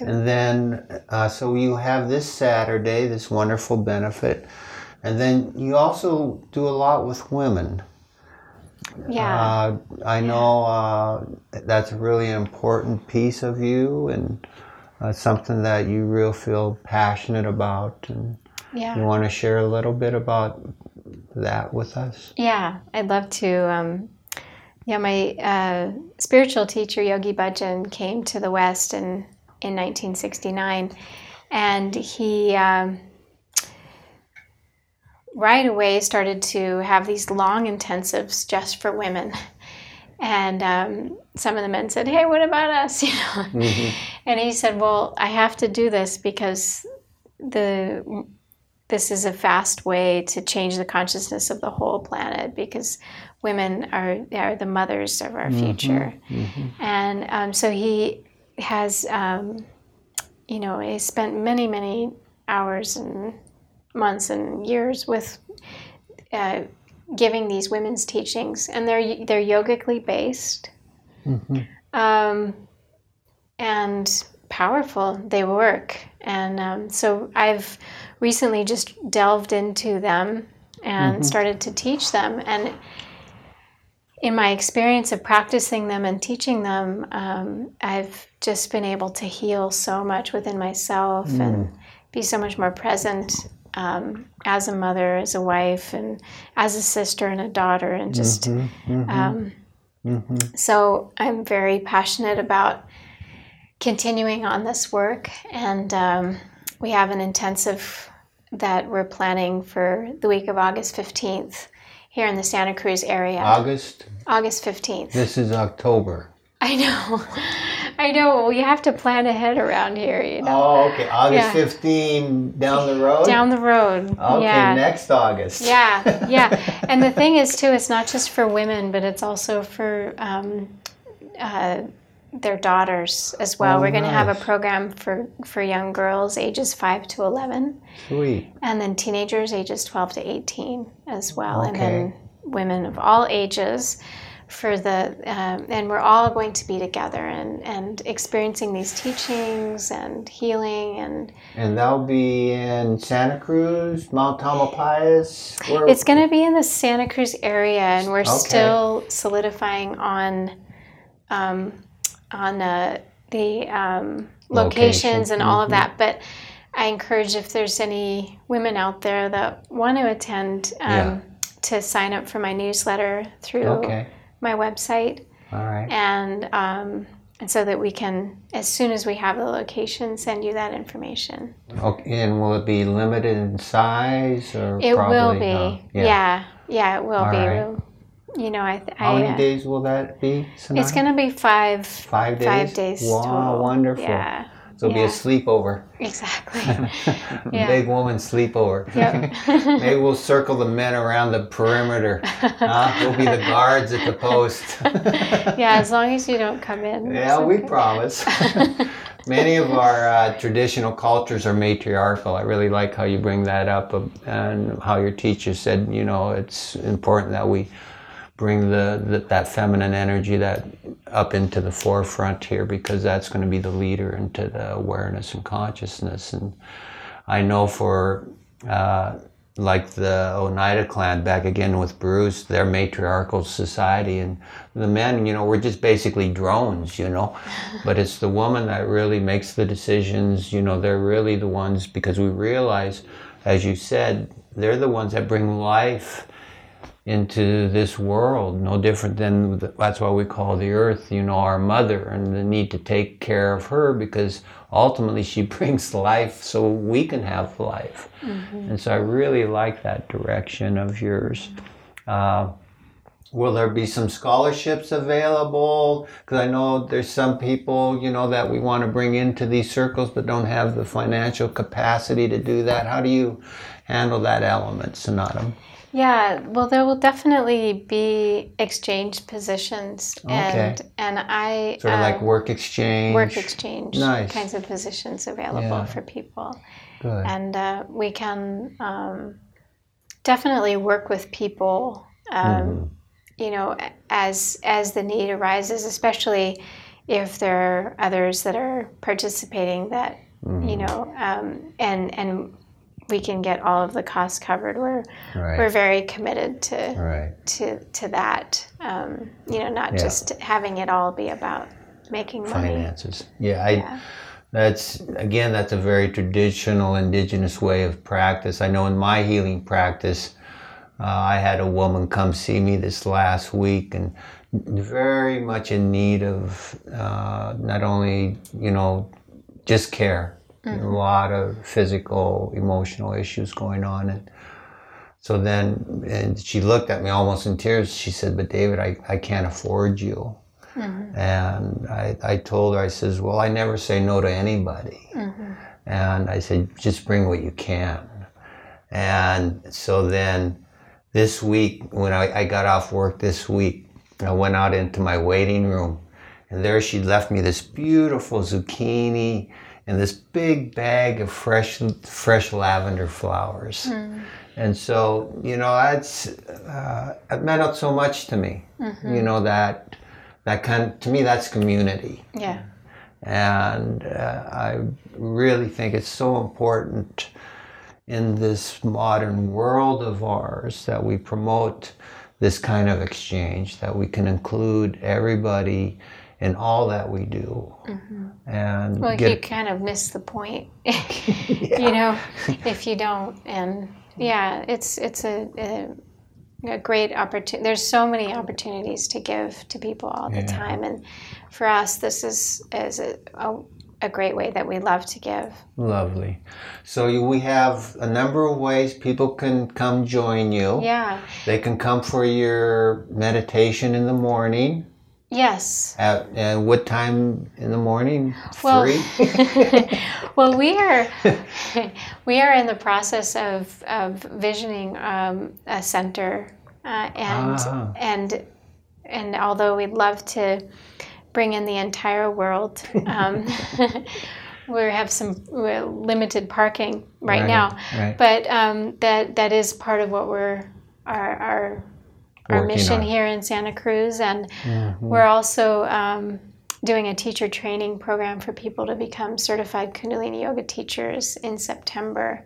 And then, uh, so you have this Saturday, this wonderful benefit. And then you also do a lot with women. Yeah. Uh, I know uh, that's a really important piece of you and uh, something that you real feel passionate about. And yeah. you want to share a little bit about that with us? Yeah, I'd love to. Um, yeah, my uh, spiritual teacher, Yogi Bhajan, came to the West in, in 1969. And he um, right away started to have these long intensives just for women. And um, some of the men said, "Hey, what about us?" You know. Mm-hmm. And he said, "Well, I have to do this because the this is a fast way to change the consciousness of the whole planet because women are are the mothers of our mm-hmm. future." Mm-hmm. And um, so he has, um, you know, he spent many many hours and months and years with uh, giving these women's teachings, and they're they're yogically based, mm-hmm. um, and powerful. They work, and um, so I've recently just delved into them and mm-hmm. started to teach them, and in my experience of practicing them and teaching them, um, I've just been able to heal so much within myself mm. and be so much more present um, as a mother, as a wife, and as a sister and a daughter, and just. Mm-hmm, mm-hmm, um, mm-hmm. So I'm very passionate about continuing on this work, and um, we have an intensive that we're planning for the week of August 15th here in the Santa Cruz area. August? August 15th. This is October. I know. I know. We have to plan ahead around here, you know. Oh, okay. August yeah. 15 down the road? Down the road. Okay, yeah. next August. Yeah, yeah. and the thing is, too, it's not just for women, but it's also for um, uh, their daughters as well. Oh, We're going to have a program for, for young girls ages 5 to 11. Sweet. And then teenagers ages 12 to 18 as well. Okay. And then women of all ages for the um, and we're all going to be together and and experiencing these teachings and healing and and that'll be in Santa Cruz, Mount Tamalpais. It's going to be in the Santa Cruz area, and we're okay. still solidifying on um, on uh, the um, locations Location. and all mm-hmm. of that, but. I encourage if there's any women out there that want to attend um, yeah. to sign up for my newsletter through okay my website. All right. And um, and so that we can, as soon as we have the location, send you that information. Okay. And will it be limited in size or? It will be. No? Yeah. yeah. yeah. it will All be. Right. You know, I. How I, many uh, days will that be? It's going to be five. Five days. Five days. Wow, total. wonderful. Yeah. So it'll yeah. be a sleepover. Exactly. yeah. Big woman sleepover. Yep. Maybe we'll circle the men around the perimeter. Huh? We'll be the guards at the post. yeah, as long as you don't come in. Yeah, we promise. Many of our uh, traditional cultures are matriarchal. I really like how you bring that up and how your teacher said, you know, it's important that we bring the, the, that feminine energy that up into the forefront here because that's going to be the leader into the awareness and consciousness. And i know for uh, like the oneida clan back again with bruce their matriarchal society and the men you know we're just basically drones you know? But it's the woman that really makes the decisions you know they're really the ones because we realize as you said they're the ones that bring life into this world, no different than that's why we call the earth, you know, our mother, and the need to take care of her because ultimately she brings life so we can have life. Mm-hmm. And so I really like that direction of yours. Uh, will there be some scholarships available? Because I know there's some people, you know, that we want to bring into these circles but don't have the financial capacity to do that. How do you handle that element, Snatam? Yeah, well, there will definitely be exchange positions, okay. and and I sort of um, like work exchange, work exchange nice. kinds of positions available yeah. for people, Good. and uh, we can um, definitely work with people, um, mm-hmm. you know, as as the need arises, especially if there are others that are participating that you know um, and and we can get all of the costs covered we're Right. we're very committed to Right. to to that um, you know not Yeah. just having it all be about making money Finances. Yeah, I. Yeah. That's again, that's a very traditional indigenous way of practice. I know in my healing practice, uh, I had a woman come see me this last week and very much in need of uh, not only you know just care, a mm-hmm. lot of physical, emotional issues going on, and so then and she looked at me almost in tears. She said, "But David, I, I can't afford you." Mm-hmm. And I, I told her, I says, well, I never say no to anybody. Mm-hmm. And I said, just bring what you can. And so then this week, when I, I got off work this week, I went out into my waiting room. And there she left me this beautiful zucchini and this big bag of fresh, fresh lavender flowers. And so, you know, that's uh, it meant so much to me. You know that that kind to me that's community, yeah and uh, I really think it's so important in this modern world of ours that we promote this kind of exchange, that we can include everybody in all that we do, mm-hmm. and well you kind of miss the point you know if you don't and yeah it's it's a, a, a great opportunity there's so many opportunities to give to people all the Yeah. time and for us this is is a, a, a great way that we love to give lovely. So you, we have a number of ways people can come join you. yeah They can come for your meditation in the morning. Yes At and what time in the morning? Well- Three. well, we are we are in the process of, of visioning um, a center, uh, and Ah. and and although we'd love to bring in the entire world, um, we have some limited parking right, Right, now. right. But um, that that is part of what we're our our, our mission on. here in Santa Cruz, and Mhm. we're also um, doing a teacher training program for people to become certified Kundalini yoga teachers in September.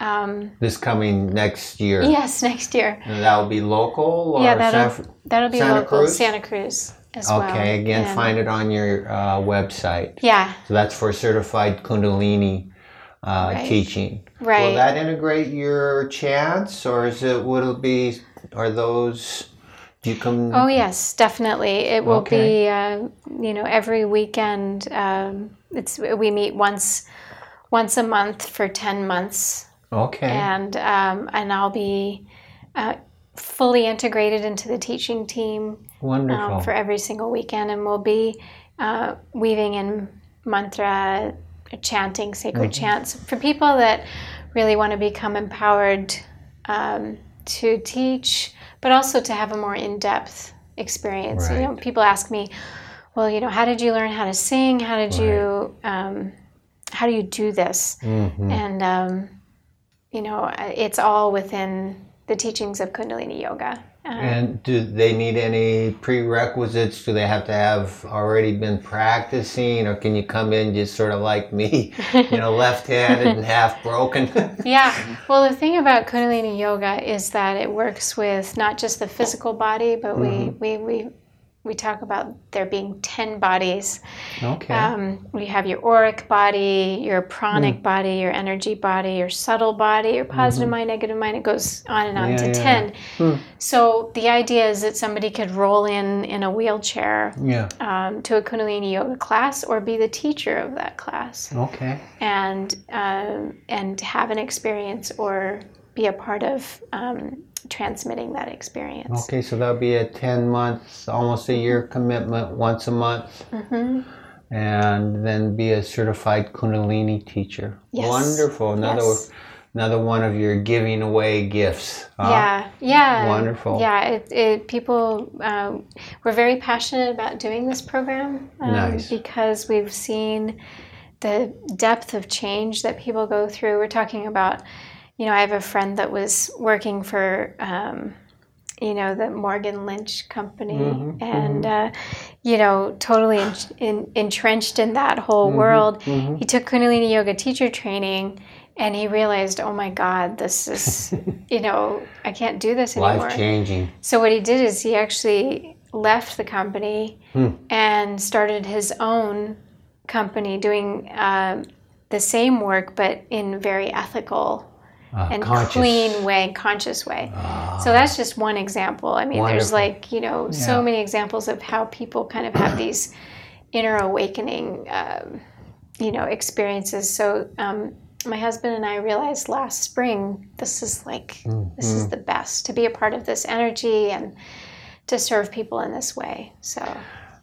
Um, This coming next year. yes, next year. And that will be local or Yeah, that'll Fr- that'll be Santa local Cruz? Santa Cruz as well. Okay, again, And- find it on your uh, website. Yeah, So that's for certified Kundalini uh, Right. teaching. right. Will that integrate your chants, or is it? would it be? Are those? Do you come? Oh yes, definitely. It will Okay. be uh, you know every weekend. Um, it's we meet once once a month for ten months, Okay. and um, and I'll be uh, fully integrated into the teaching team Wonderful. um, for every single weekend, and we'll be uh, weaving in mantra, chanting sacred Mm-hmm. chants for people that really want to become empowered um, to teach, but also to have a more in-depth experience. You know, people ask me, "Well, you know, how did you learn how to sing? How did you, um, how do you do this?" Mhm. And um, you know, it's all within the teachings of Kundalini Yoga. And do they need any prerequisites? Do they have to have already been practicing, or can you come in just sort of like me, you know, left-handed and half broken? Yeah. Well, the thing about Kundalini Yoga is that it works with not just the physical body, but we, mm-hmm. we, we, we talk about there being 10 bodies. okay. Um, we have your auric body, your pranic body, your energy body, your subtle body, your positive mind, negative mind. It goes on and on Yeah, to yeah, 10. So the idea is that somebody could roll in in a wheelchair yeah. um, to a Kundalini Yoga class or be the teacher of that class Okay. and um, and have an experience or be a part of um, transmitting that experience. Okay, so that'll be a 10 months, almost a year commitment, once a month, hmm and then be a certified Kundalini teacher. Yes. Wonderful. Another Yes. another one of your giving away gifts. huh? Yeah, yeah, Wonderful. Yeah, it, it people um, we're very passionate about doing this program um, Nice. because we've seen the depth of change that people go through. We're talking about, you know, I have a friend that was working for um, you know, the Morgan Lynch company, mm-hmm, and mm-hmm. Uh, you know, totally in, in, entrenched in that whole mm-hmm, world. Mm-hmm. He took Kundalini yoga teacher training, and he realized, oh my God, this is, you know, I can't do this anymore. Life changing. So what he did is he actually left the company hmm. and started his own company doing uh, the same work, but in very ethical uh, and conscious. clean way, conscious way. Uh, so that's just one example. I mean, wonderful. there's like, you know, yeah. so many examples of how people kind of have these inner awakening, um, you know, experiences. So um, my husband and I realized last spring, this is like, mm-hmm. this is mm-hmm. the best to be a part of this energy and to serve people in this way. So,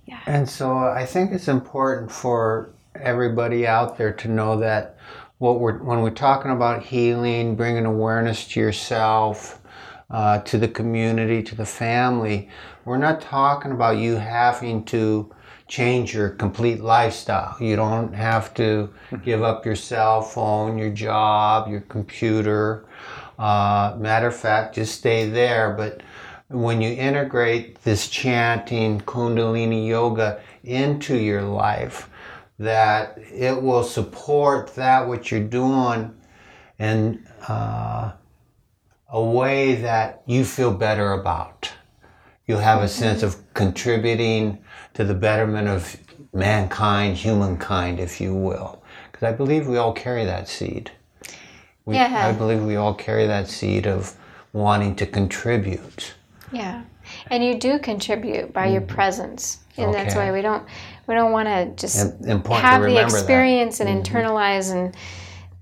yeah. And so I think it's important for everybody out there to know that what we're when we're talking about healing, bringing awareness to yourself, uh, to the community, to the family, we're not talking about you having to change your complete lifestyle. You don't have to give up your cell phone, your job, your computer. Uh, matter of fact, just stay there. But when you integrate this chanting, Kundalini yoga into your life, that it will support that what you're doing in uh, a way that you feel better about. You'll have a sense of contributing to the betterment of mankind, humankind, if you will. Because I believe we all carry that seed. We, yeah. I believe we all carry that seed of wanting to contribute. Yeah. And you do contribute by your mm-hmm. presence. And okay. that's why we don't we don't want to just have the experience that. and mm-hmm. internalize and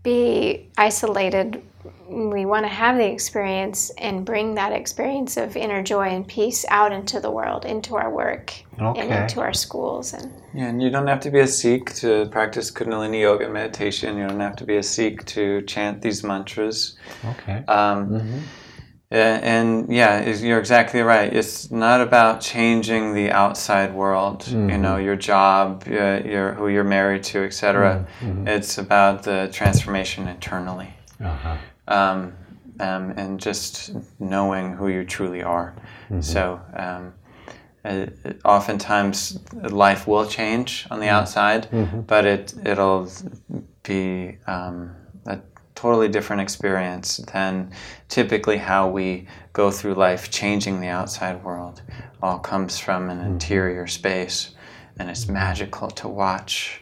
be isolated. We want to have the experience and bring that experience of inner joy and peace out into the world, into our work, okay. and into our schools. And yeah, and you don't have to be a Sikh to practice Kundalini yoga meditation. You don't have to be a Sikh to chant these mantras. Okay. Um, mm-hmm and yeah, you're exactly right. It's not about changing the outside world, mm-hmm. you know, your job, uh, your who you're married to, etc. Mm-hmm. It's about the transformation internally, uh-huh. um, um, and just knowing who you truly are. Mm-hmm. So. Um, uh, oftentimes, life will change on the mm-hmm. outside, mm-hmm. but it it'll be um, totally different experience than typically how we go through life changing the outside world. All comes from an mm-hmm. interior space, and it's magical to watch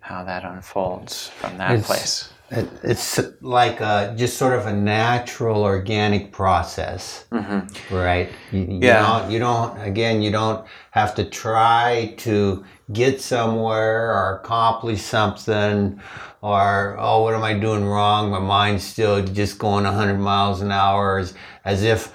how that unfolds from that it's, place. It's like a, just sort of a natural, organic process, mm-hmm. right? You, you yeah. Don't, you don't, again, you don't have to try to get somewhere or accomplish something or oh what am i doing wrong my mind's still just going 100 miles an hour as, as if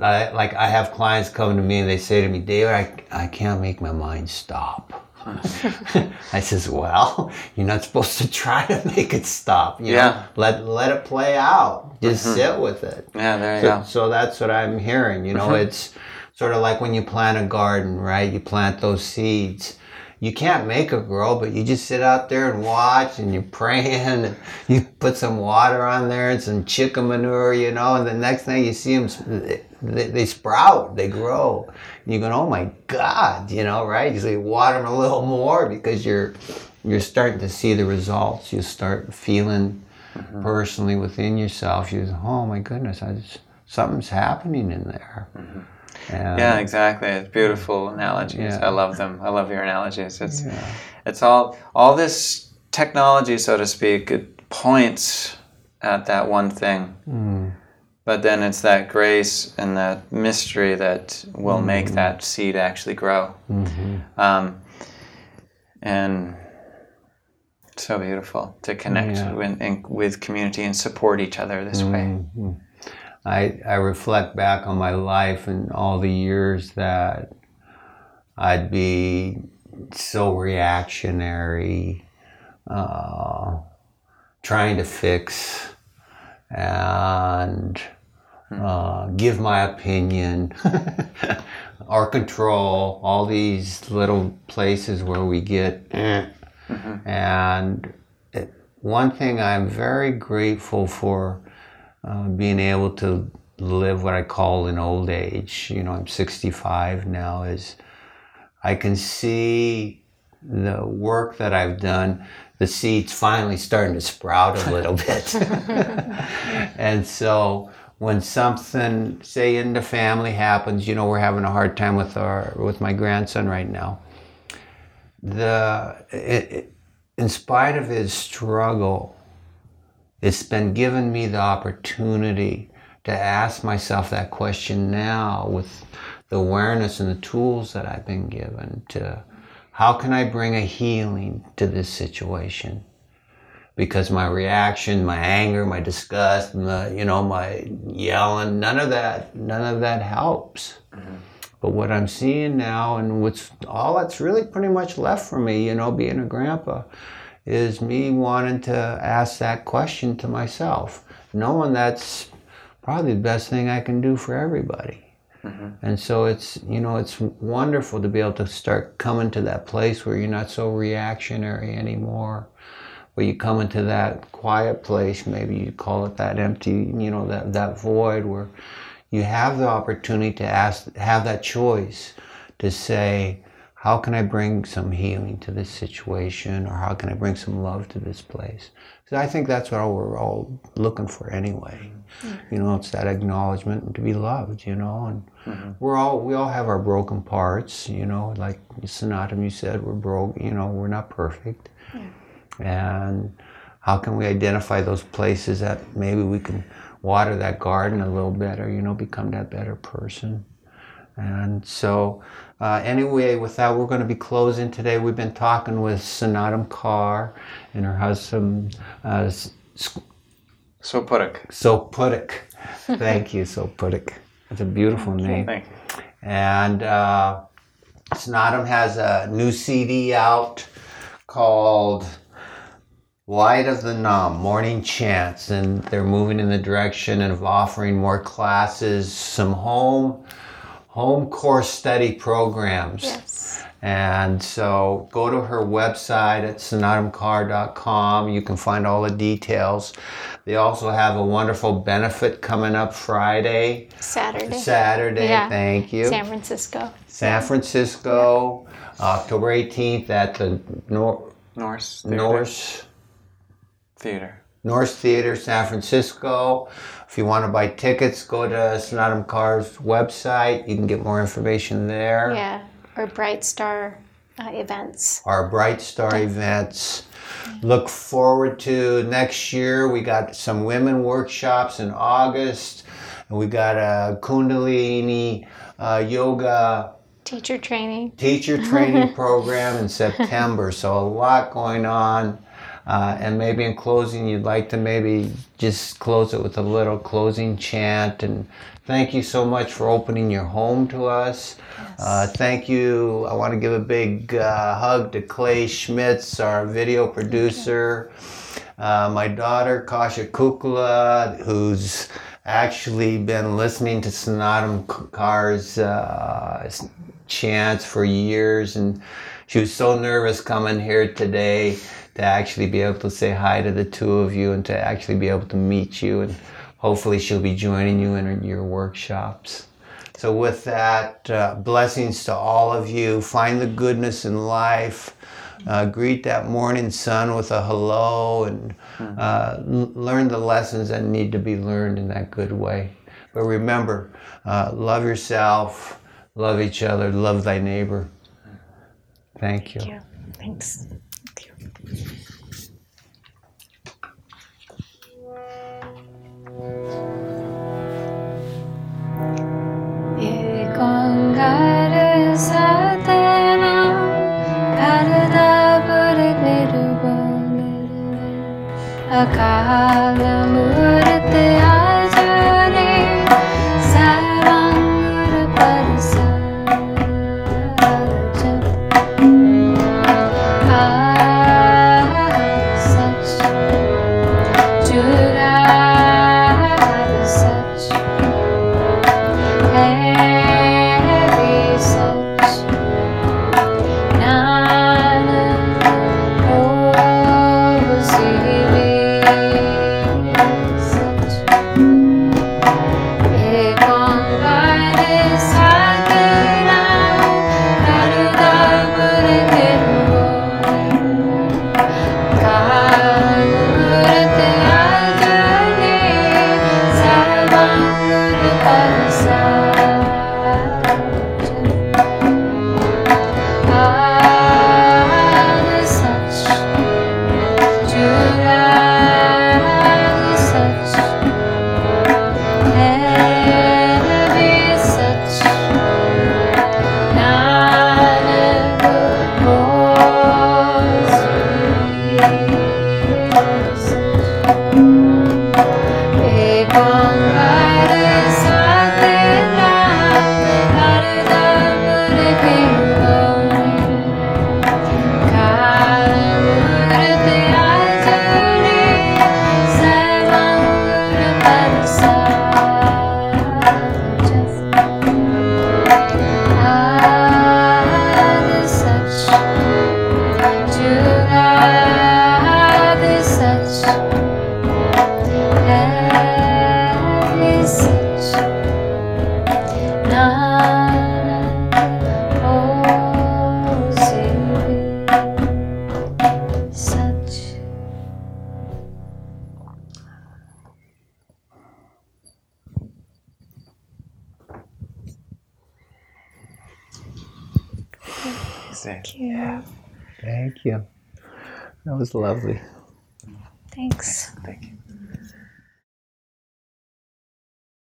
I, like i have clients come to me and they say to me david i, I can't make my mind stop I says, well, you're not supposed to try to make it stop. You yeah. Know? Let let it play out. Just mm-hmm. sit with it. Yeah, there you so, go. So that's what I'm hearing. You know, mm-hmm. it's sort of like when you plant a garden, right? You plant those seeds you can't make it grow, but you just sit out there and watch and you're praying and you put some water on there and some chicken manure, you know, and the next thing you see them, they, they sprout, they grow. And you're going, oh my God, you know, right? You say water them a little more because you're, you're starting to see the results. You start feeling mm-hmm. personally within yourself, you, oh my goodness, I just, something's happening in there. Mm-hmm. And yeah, exactly. It's beautiful analogies. Yeah. I love them. I love your analogies. It's yeah. it's all all this technology, so to speak. It points at that one thing, mm. But then it's that grace and that mystery that will mm. make that seed actually grow. Mm-hmm. Um, and so beautiful to connect yeah. with, with community and support each other this mm-hmm. way. I, I reflect back on my life and all the years that I'd be so reactionary, uh, trying to fix and uh, give my opinion or control all these little places where we get. Mm-hmm. And it, one thing I'm very grateful for uh, being able to live what I call an old age. You know, I'm 65 now. Is I can see the work that I've done. The seeds finally starting to sprout a little bit, and so when something, say, in the family happens, you know, we're having a hard time with our with my grandson right now. The it, it, in spite of his struggle, it's been given me the opportunity to ask myself that question now with the awareness and the tools that I've been given to how can I bring a healing to this situation? Because my reaction, my anger, my disgust, my, you know, my yelling, none of that, none of that helps. Mm-hmm. But what I'm seeing now, and what's all that's really pretty much left for me, you know, being a grandpa, is me wanting to ask that question to myself, knowing that's probably the best thing I can do for everybody. Mm-hmm. And so it's you know it's wonderful to be able to start coming to that place where you're not so reactionary anymore, where you come into that quiet place. Maybe you call it that empty, you know, that that void where you have the opportunity to ask, have that choice to say, how can I bring some healing to this situation or how can I bring some love to this place? So I think that's what we're all looking for anyway. Mm-hmm. You know, it's that acknowledgement and to be loved, you know, and mm-hmm. we're all, we all have our broken parts, you know, like Snatam, you said, we're broke, you know, we're not perfect. Yeah. And how can we identify those places that maybe we can water that garden a little better, you know, become that better person. And so, uh, anyway, with that, we're going to be closing today. We've been talking with Snatam Kaur and her husband, uh, Sopurkh. Sopurkh. Thank you, Sopurkh. It's a beautiful name. Thank you. And uh, Snatam has a new CD out called Light of the Naam, Morning Chants, and they're moving in the direction of offering more classes, some home home course study programs. Yes. And so go to her website at snatamkaur.com. You can find all the details. They also have a wonderful benefit coming up Friday. Saturday. Saturday, yeah. thank you. San Francisco. San Francisco, yeah. October 18th at the Nor- Nourse. Nourse Theater. Nourse Theater, San Francisco. If you want to buy tickets, go to Snatam Kaur's website. You can get more information there. Yeah, or Bright Star uh, events. Our Bright Star events. Look forward to next year. We got some women workshops in August, and we got a Kundalini uh, yoga teacher training teacher training program in September. So a lot going on. Uh, and maybe in closing, you'd like to maybe just close it with a little closing chant. And thank you so much for opening your home to us. Yes. Uh, thank you. I want to give a big uh, hug to Clay Schmitz, our video producer. Uh, my daughter, Kasha Kukkola, who's actually been listening to Snatam Kaur's uh, chants for years. And she was so nervous coming here today to actually be able to say hi to the two of you and to actually be able to meet you. And hopefully, she'll be joining you in your workshops. So, with that, uh, blessings to all of you. Find the goodness in life. Uh, greet that morning sun with a hello and uh, l- learn the lessons that need to be learned in that good way. But remember, uh, love yourself, love each other, love thy neighbor. Thank you. Thank you. Thanks. Akala was lovely. Thanks.